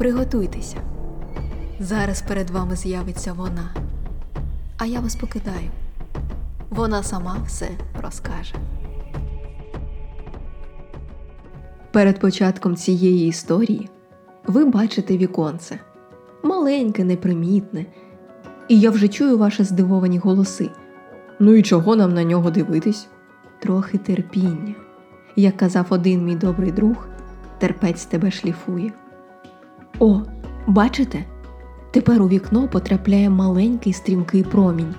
приготуйтеся. Зараз перед вами з'явиться вона. А я вас покидаю. Вона сама все розкаже. Перед початком цієї історії ви бачите віконце маленьке, непримітне, і я вже чую ваші здивовані голоси. Ну і чого нам на нього дивитись? Трохи терпіння. Як казав один мій добрий друг, терпець тебе шліфує. О, бачите? Тепер у вікно потрапляє маленький стрімкий промінь.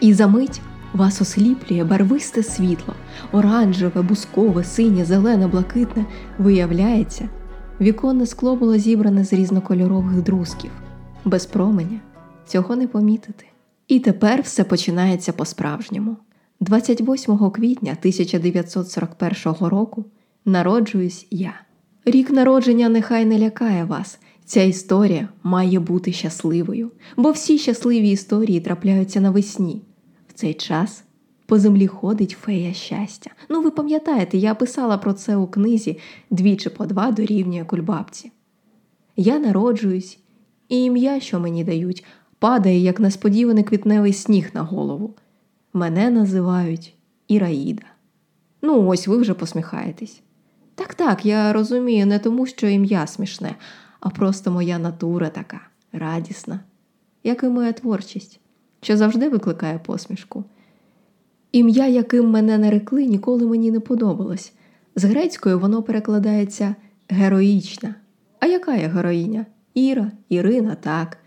І за мить вас осліплює барвисте світло, оранжеве, бускове, синє, зелене, блакитне, виявляється, віконне скло було зібране з різнокольорових друзків. Без променя цього не помітити. І тепер все починається по-справжньому. 28 квітня 1941 року народжуюсь я. Рік народження нехай не лякає вас. Ця історія має бути щасливою, бо всі щасливі історії трапляються навесні. В цей час по землі ходить фея щастя. Ну, ви пам'ятаєте, я писала про це у книзі двічі по два дорівнює кульбабці. Я народжуюсь, і ім'я, що мені дають, падає, як несподіваний квітневий сніг на голову. Мене називають Іраїда. Ну, ось ви вже посміхаєтесь. Так, так, я розумію, не тому, що ім'я смішне, а просто моя натура така радісна, як і моя творчість, що завжди викликає посмішку. Ім'я, яким мене нарекли, ніколи мені не подобалось. З грецькою воно перекладається героїчна. А яка я героїня? Іра, Ірина, так.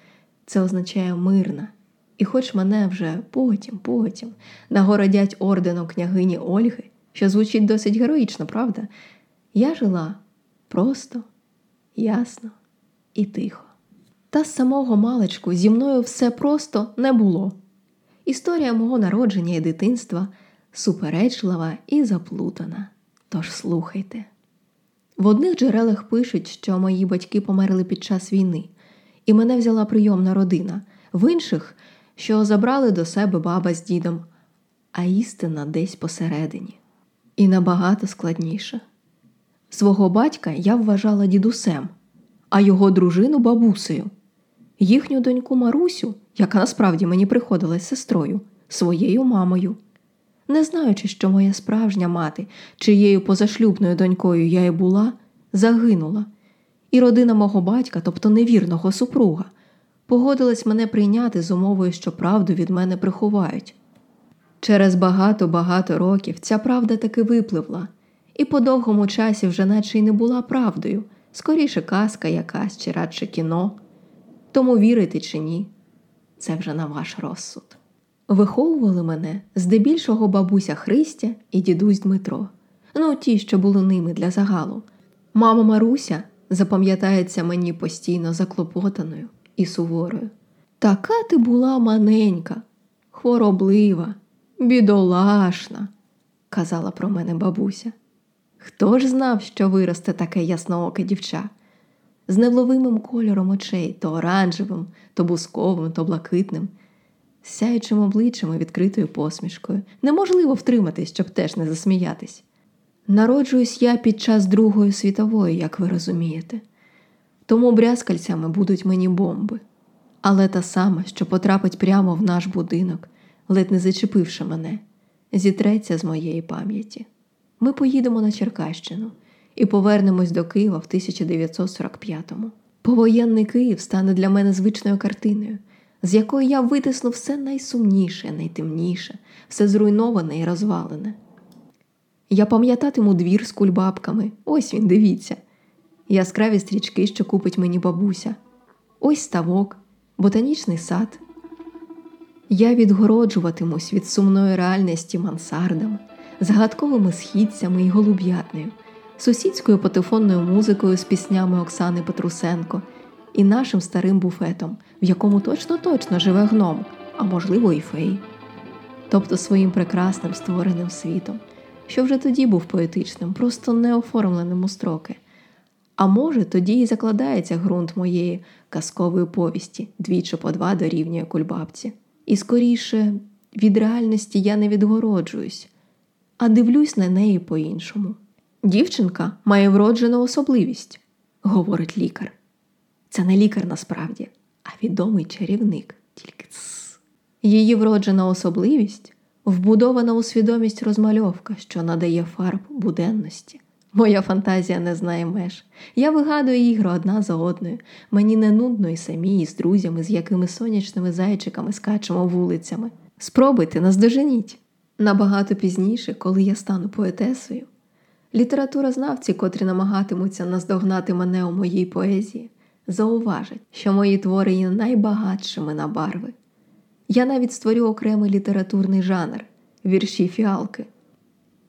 Це означає мирна. І хоч мене вже потім, потім нагородять орденом княгині Ольги, що звучить досить героїчно, правда? Я жила просто, ясно і тихо. Та з самого маличку зі мною все просто не було. Історія мого народження і дитинства суперечлива і заплутана. Тож слухайте. В одних джерелах пишуть, що мої батьки померли під час війни, і мене взяла прийомна родина, в інших, що забрали до себе баба з дідом, а істина десь посередині. І набагато складніше. Свого батька я вважала дідусем, а його дружину бабусею, їхню доньку Марусю, яка насправді мені приходилась сестрою, своєю мамою. Не знаючи, що моя справжня мати, чиєю позашлюбною донькою я і була, загинула, і родина мого батька, тобто невірного супруга, погодилась мене прийняти з умовою, що правду від мене приховають. Через багато-багато років ця правда таки випливла, і по довгому часі вже наче й не була правдою, скоріше казка якась чи радше кіно. Тому вірити чи ні, це вже на ваш розсуд. Виховували мене здебільшого бабуся Христя і дідусь Дмитро, ну ті, що були ними для загалу. Мама Маруся запам'ятається мені постійно заклопотаною і суворою. Така ти була маненька, хвороблива, бідолашна, казала про мене бабуся. Хто ж знав, що виросте таке яснооке дівча? З невловимим кольором очей то оранжевим, то бусковим, то блакитним, з сяючим обличчям і відкритою посмішкою. Неможливо втриматись, щоб теж не засміятись. Народжуюсь я під час Другої світової, як ви розумієте, тому брязкальцями будуть мені бомби. Але та сама, що потрапить прямо в наш будинок, ледь не зачепивши мене, зітреться з моєї пам'яті. Ми поїдемо на Черкащину і повернемось до Києва в 1945-му. Повоєнний Київ стане для мене звичною картиною, з якої я витисну все найсумніше, найтемніше, все зруйноване і розвалене. Я пам'ятатиму двір з кульбабками, ось він, дивіться, яскраві стрічки, що купить мені бабуся, ось ставок, ботанічний сад. Я відгороджуватимусь від сумної реальності мансардами, загадковими східцями і голуб'ятнею, сусідською патефонною музикою з піснями Оксани Петрусенко і нашим старим буфетом, в якому точно точно живе гном, а можливо, і фей, тобто своїм прекрасним створеним світом, що вже тоді був поетичним, просто не оформленим у строки. А може, тоді і закладається ґрунт моєї казкової повісті двічі по два дорівнює кульбабці. І скоріше від реальності я не відгороджуюсь, а дивлюсь на неї по-іншому. Дівчинка має вроджену особливість, говорить лікар. Це не лікар насправді, а відомий чарівник, тільки цс. Її вроджена особливість вбудована у свідомість розмальовка, що надає фарб буденності. Моя фантазія не знає меж. Я вигадую ігри одна за одною. Мені не нудно і самі, і з друзями, з якими сонячними зайчиками скачемо вулицями. Спробуйте, наздоженіть. Набагато пізніше, коли я стану поетесою, літературознавці, котрі намагатимуться наздогнати мене у моїй поезії, зауважать, що мої твори є найбагатшими на барви. Я навіть створю окремий літературний жанр вірші фіалки.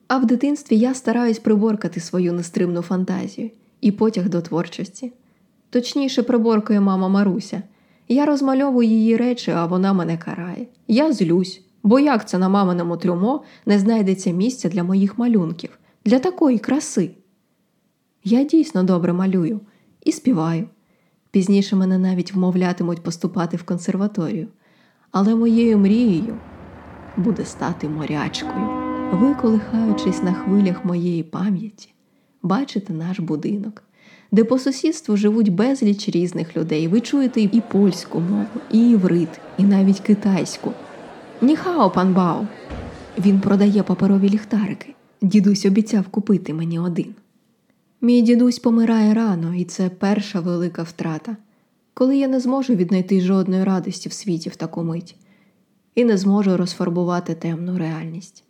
А в дитинстві я стараюсь приборкати свою нестримну фантазію і потяг до творчості. Точніше, приборкує мама Маруся. Я розмальовую її речі, а вона мене карає. Я злюсь, бо як це на маминому трюмо не знайдеться місця для моїх малюнків, для такої краси. Я дійсно добре малюю і співаю. Пізніше мене навіть вмовлятимуть поступати в консерваторію, але моєю мрією буде стати морячкою. Ви, колихаючись на хвилях моєї пам'яті, бачите наш будинок, де по сусідству живуть безліч різних людей. Ви чуєте і польську мову, і іврит, і навіть китайську. Ніхао, пан Бао. Він продає паперові ліхтарики. Дідусь обіцяв купити мені один. Мій дідусь помирає рано, і це перша велика втрата, коли я не зможу віднайти жодної радості в світі в таку мить і не зможу розфарбувати темну реальність.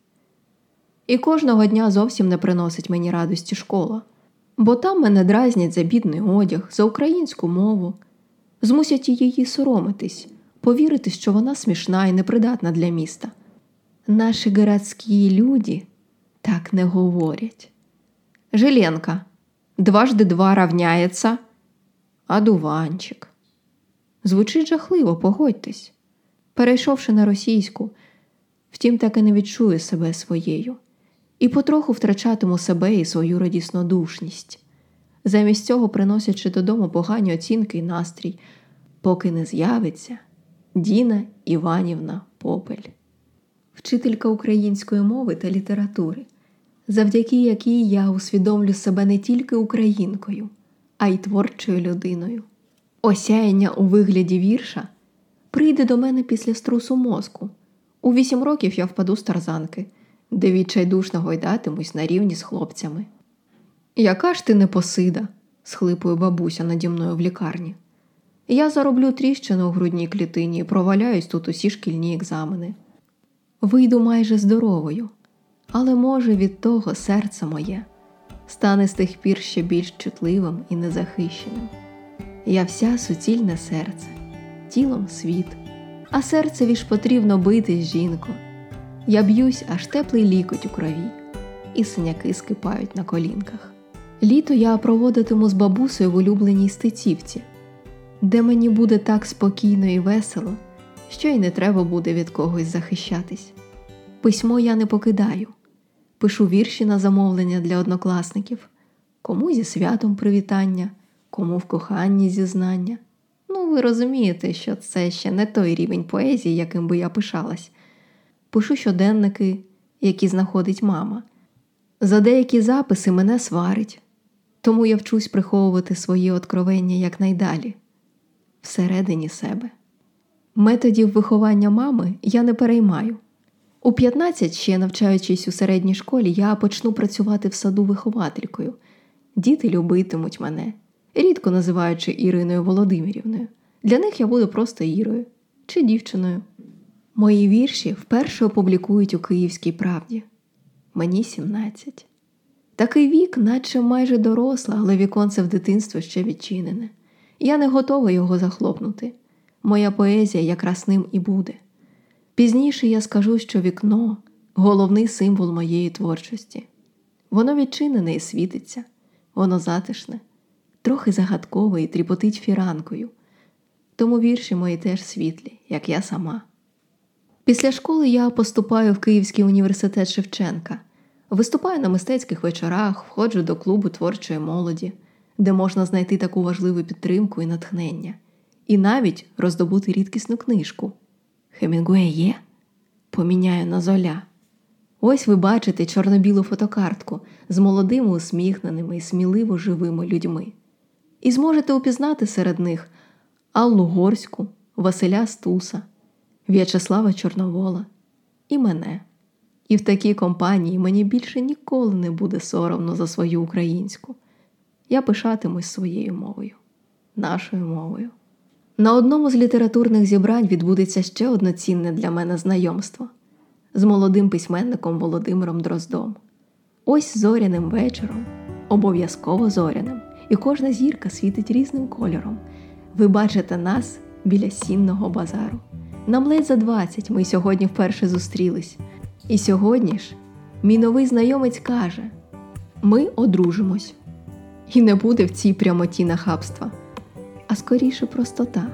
І кожного дня зовсім не приносить мені радості школа, бо там мене дразнять за бідний одяг, за українську мову, змусять її соромитись, повірити, що вона смішна і непридатна для міста. Наші городські люди так не говорять. Жиленка, дважди два равняється, а дуванчик. Звучить жахливо, погодьтесь. Перейшовши на російську, втім, так і не відчую себе своєю, і потроху втрачатиму себе і свою радіснодушність, замість цього приносячи додому погані оцінки і настрій, поки не з'явиться Діна Іванівна Попель, вчителька української мови та літератури, завдяки якій я усвідомлю себе не тільки українкою, а й творчою людиною. Осяяння у вигляді вірша прийде до мене після струсу мозку. У вісім років я впаду з тарзанки, де відчайдушно гойдатимусь на рівні з хлопцями. Яка ж ти непосида, схлипує бабуся наді мною в лікарні. Я зароблю тріщину у грудній клітині і проваляюсь тут усі шкільні екзамени. Вийду майже здоровою, але, може, від того серце моє стане з тих пір ще більш чутливим і незахищеним. Я вся суцільне серце тілом світ, а серцеві ж потрібно битись, жінко. Я б'юсь, аж теплий лікоть у крові, і синяки скипають на колінках. Літо я проводитиму з бабусею в улюбленій стецівці, де мені буде так спокійно і весело, що й не треба буде від когось захищатись. Письмо я не покидаю, пишу вірші на замовлення для однокласників, кому зі святом привітання, кому в коханні зізнання. Ну, ви розумієте, що це ще не той рівень поезії, яким би я пишалась. Пишу щоденники, які знаходить мама. За деякі записи мене сварить, тому я вчусь приховувати свої откровення якнайдалі, всередині себе. Методів виховання мами я не переймаю. У 15, ще навчаючись у середній школі, я почну працювати в саду вихователькою. Діти любитимуть мене рідко називаючи Іриною Володимирівною. Для них я буду просто Ірою чи дівчиною. Мої вірші вперше опублікують у Київській правді. Мені 17. Такий вік, наче майже доросла, але віконце в дитинство ще відчинене. Я не готова його захлопнути. Моя поезія якраз ним і буде. Пізніше я скажу, що вікно головний символ моєї творчості. Воно відчинене і світиться, воно затишне, трохи загадковий і тріпотить фіранкою, тому вірші мої теж світлі, як я сама. Після школи я поступаю в Київський університет Шевченка, виступаю на мистецьких вечорах, входжу до клубу творчої молоді, де можна знайти таку важливу підтримку і натхнення, і навіть роздобути рідкісну книжку. Хемінгуей є? Поміняю на золя. Ось ви бачите чорно-білу фотокартку з молодими усміхненими і сміливо живими людьми. і зможете упізнати серед них Аллу Горську, Василя Стуса, В'ячеслава Чорновола і мене. І в такій компанії мені більше ніколи не буде соромно за свою українську. Я пишатимусь своєю мовою, нашою мовою. На одному з літературних зібрань відбудеться ще одне цінне для мене знайомство з молодим письменником Володимиром Дроздом. Ось зоряним вечором, обов'язково зоряним, і кожна зірка світить різним кольором. Ви бачите нас біля сінного базару. Нам ледь за 20 ми сьогодні вперше зустрілись. І сьогодні ж мій новий знайомець каже: ми одружимось. І не буде в цій прямоті нахабства, а скоріше простота.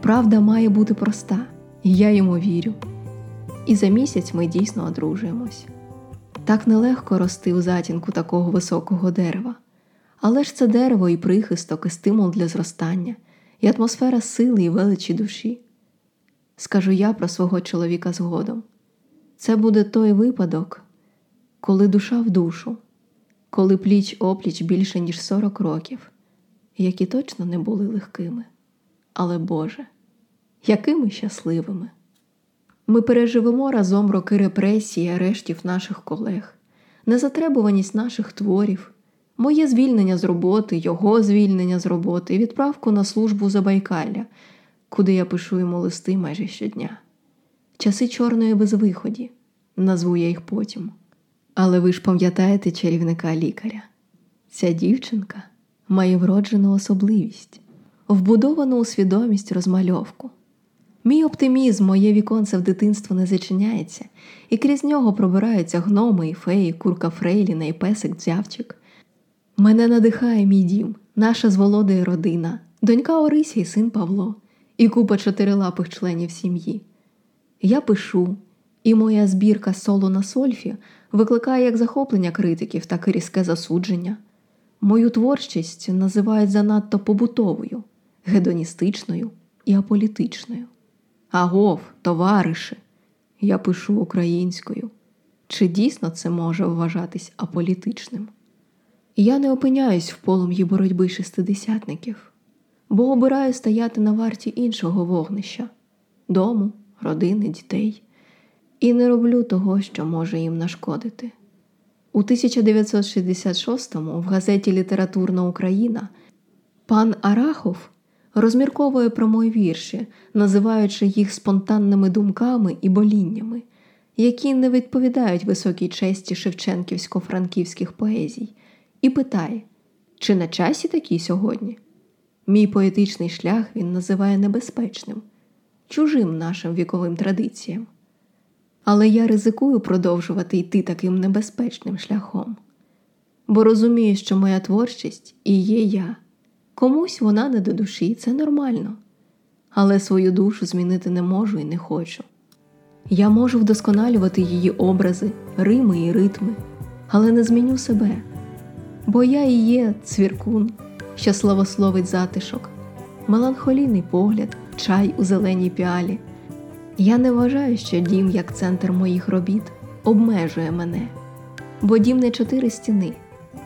Правда має бути проста, і я йому вірю. І за місяць ми дійсно одружуємось. Так нелегко рости у затінку такого високого дерева. Але ж це дерево і прихисток, і стимул для зростання, і атмосфера сили і величі душі. Скажу я про свого чоловіка згодом. Це буде той випадок, коли душа в душу, коли пліч опліч більше, ніж 40 років, які точно не були легкими. Але Боже, якими щасливими! Ми переживемо разом роки репресії, арештів наших колег, незатребуваність наших творів, моє звільнення з роботи, його звільнення з роботи відправку на службу Забайкалля, куди я пишу йому листи майже щодня. Часи чорної безвиході, назву я їх потім. Але ви ж пам'ятаєте чарівника лікаря? Ця дівчинка має вроджену особливість, вбудовану у свідомість розмальовку. Мій оптимізм, моє віконце в дитинство не зачиняється, і крізь нього пробираються гноми і феї, курка Фрейліна і песик дзявчик. Мене надихає мій дім, наша з Володою родина, донька Орися і син Павло, і купа чотирилапих членів сім'ї. Я пишу, і моя збірка соло на сольфі викликає як захоплення критиків, так і різке засудження. Мою творчість називають занадто побутовою, гедоністичною і аполітичною. Агов, товариші, я пишу українською. Чи дійсно це може вважатись аполітичним? Я не опиняюсь в полум'ї боротьби шестидесятників, бо обираю стояти на варті іншого вогнища дому, родини, дітей, і не роблю того, що може їм нашкодити. У 1966-му в газеті Літературна Україна пан Арахов розмірковує про мої вірші, називаючи їх спонтанними думками і боліннями, які не відповідають високій честі шевченківсько-франківських поезій, і питає, чи на часі такі сьогодні? Мій поетичний шлях він називає небезпечним, чужим нашим віковим традиціям. Але я ризикую продовжувати йти таким небезпечним шляхом, бо розумію, що моя творчість і є я. Комусь вона не до душі, це нормально. Але свою душу змінити не можу і не хочу. Я можу вдосконалювати її образи, рими і ритми, але не зміню себе, бо я і є цвіркун, що славословить затишок, меланхолійний погляд, чай у зеленій піалі. Я не вважаю, що дім, як центр моїх робіт, обмежує мене, бо дім не чотири стіни,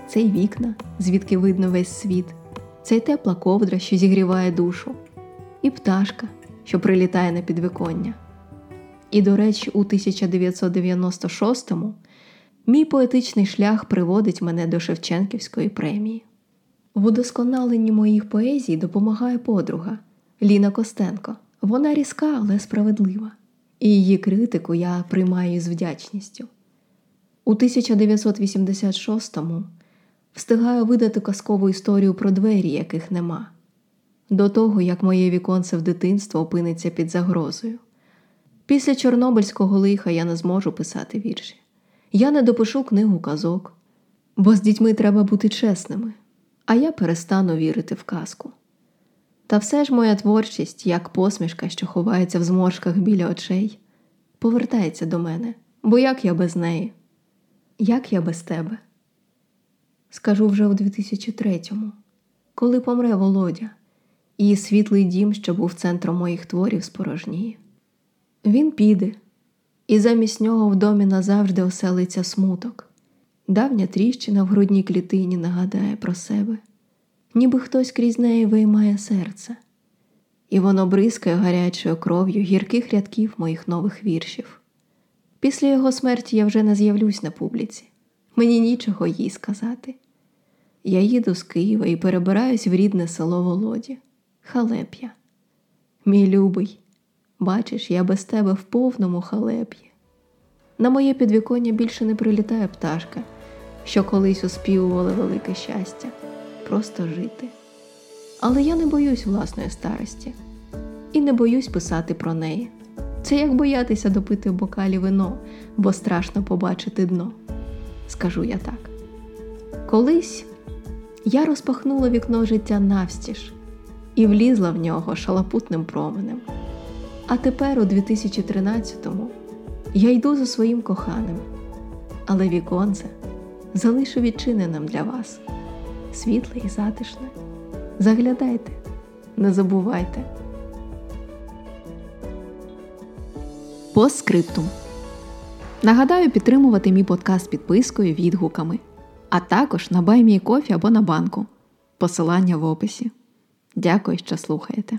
це й вікна, звідки видно весь світ це й тепла ковдра, що зігріває душу, і пташка, що прилітає на підвиконня. І, до речі, у 1996-му мій поетичний шлях приводить мене до Шевченківської премії. В удосконаленні моїх поезій допомагає подруга Ліна Костенко. Вона різка, але справедлива, і її критику я приймаю з вдячністю. У 1986-му встигаю видати казкову історію про двері, яких нема, до того, як моє віконце в дитинство опиниться під загрозою. Після Чорнобильського лиха я не зможу писати вірші. Я не допишу книгу казок, бо з дітьми треба бути чесними, а я перестану вірити в казку. Та все ж моя творчість, як посмішка, що ховається в зморшках біля очей, повертається до мене, бо як я без неї, як я без тебе? скажу вже у 2003-му, коли помре Володя, і світлий дім, що був центром моїх творів, спорожніє. Він піде, і замість нього в домі назавжди оселиться смуток. Давня тріщина в грудній клітині нагадає про себе. Ніби хтось крізь неї виймає серце, і воно бризкає гарячою кров'ю гірких рядків моїх нових віршів. Після його смерті я вже не з'явлюсь на публіці, мені нічого їй сказати. Я їду з Києва і перебираюсь в рідне село Володі, халеп'я. Мій любий, бачиш, я без тебе в повному халеп'ї. На моє підвіконня більше не прилітає пташка, що колись оспівувала велике щастя просто жити. Але я не боюсь власної старості і не боюсь писати про неї. Це як боятися допити в бокалі вино, бо страшно побачити дно. Скажу я так. Колись я розпахнула вікно життя навстіж і влізла в нього шалапутним променем. А тепер, у 2013-му, я йду за своїм коханим, але віконце залишу відчиненим для вас, світле і затишне. Заглядайте, не забувайте. По скриптум. Нагадаю підтримувати мій подкаст підпискою відгуками, а також на Баймій кофі або на банку. Посилання в описі. Дякую, що слухаєте.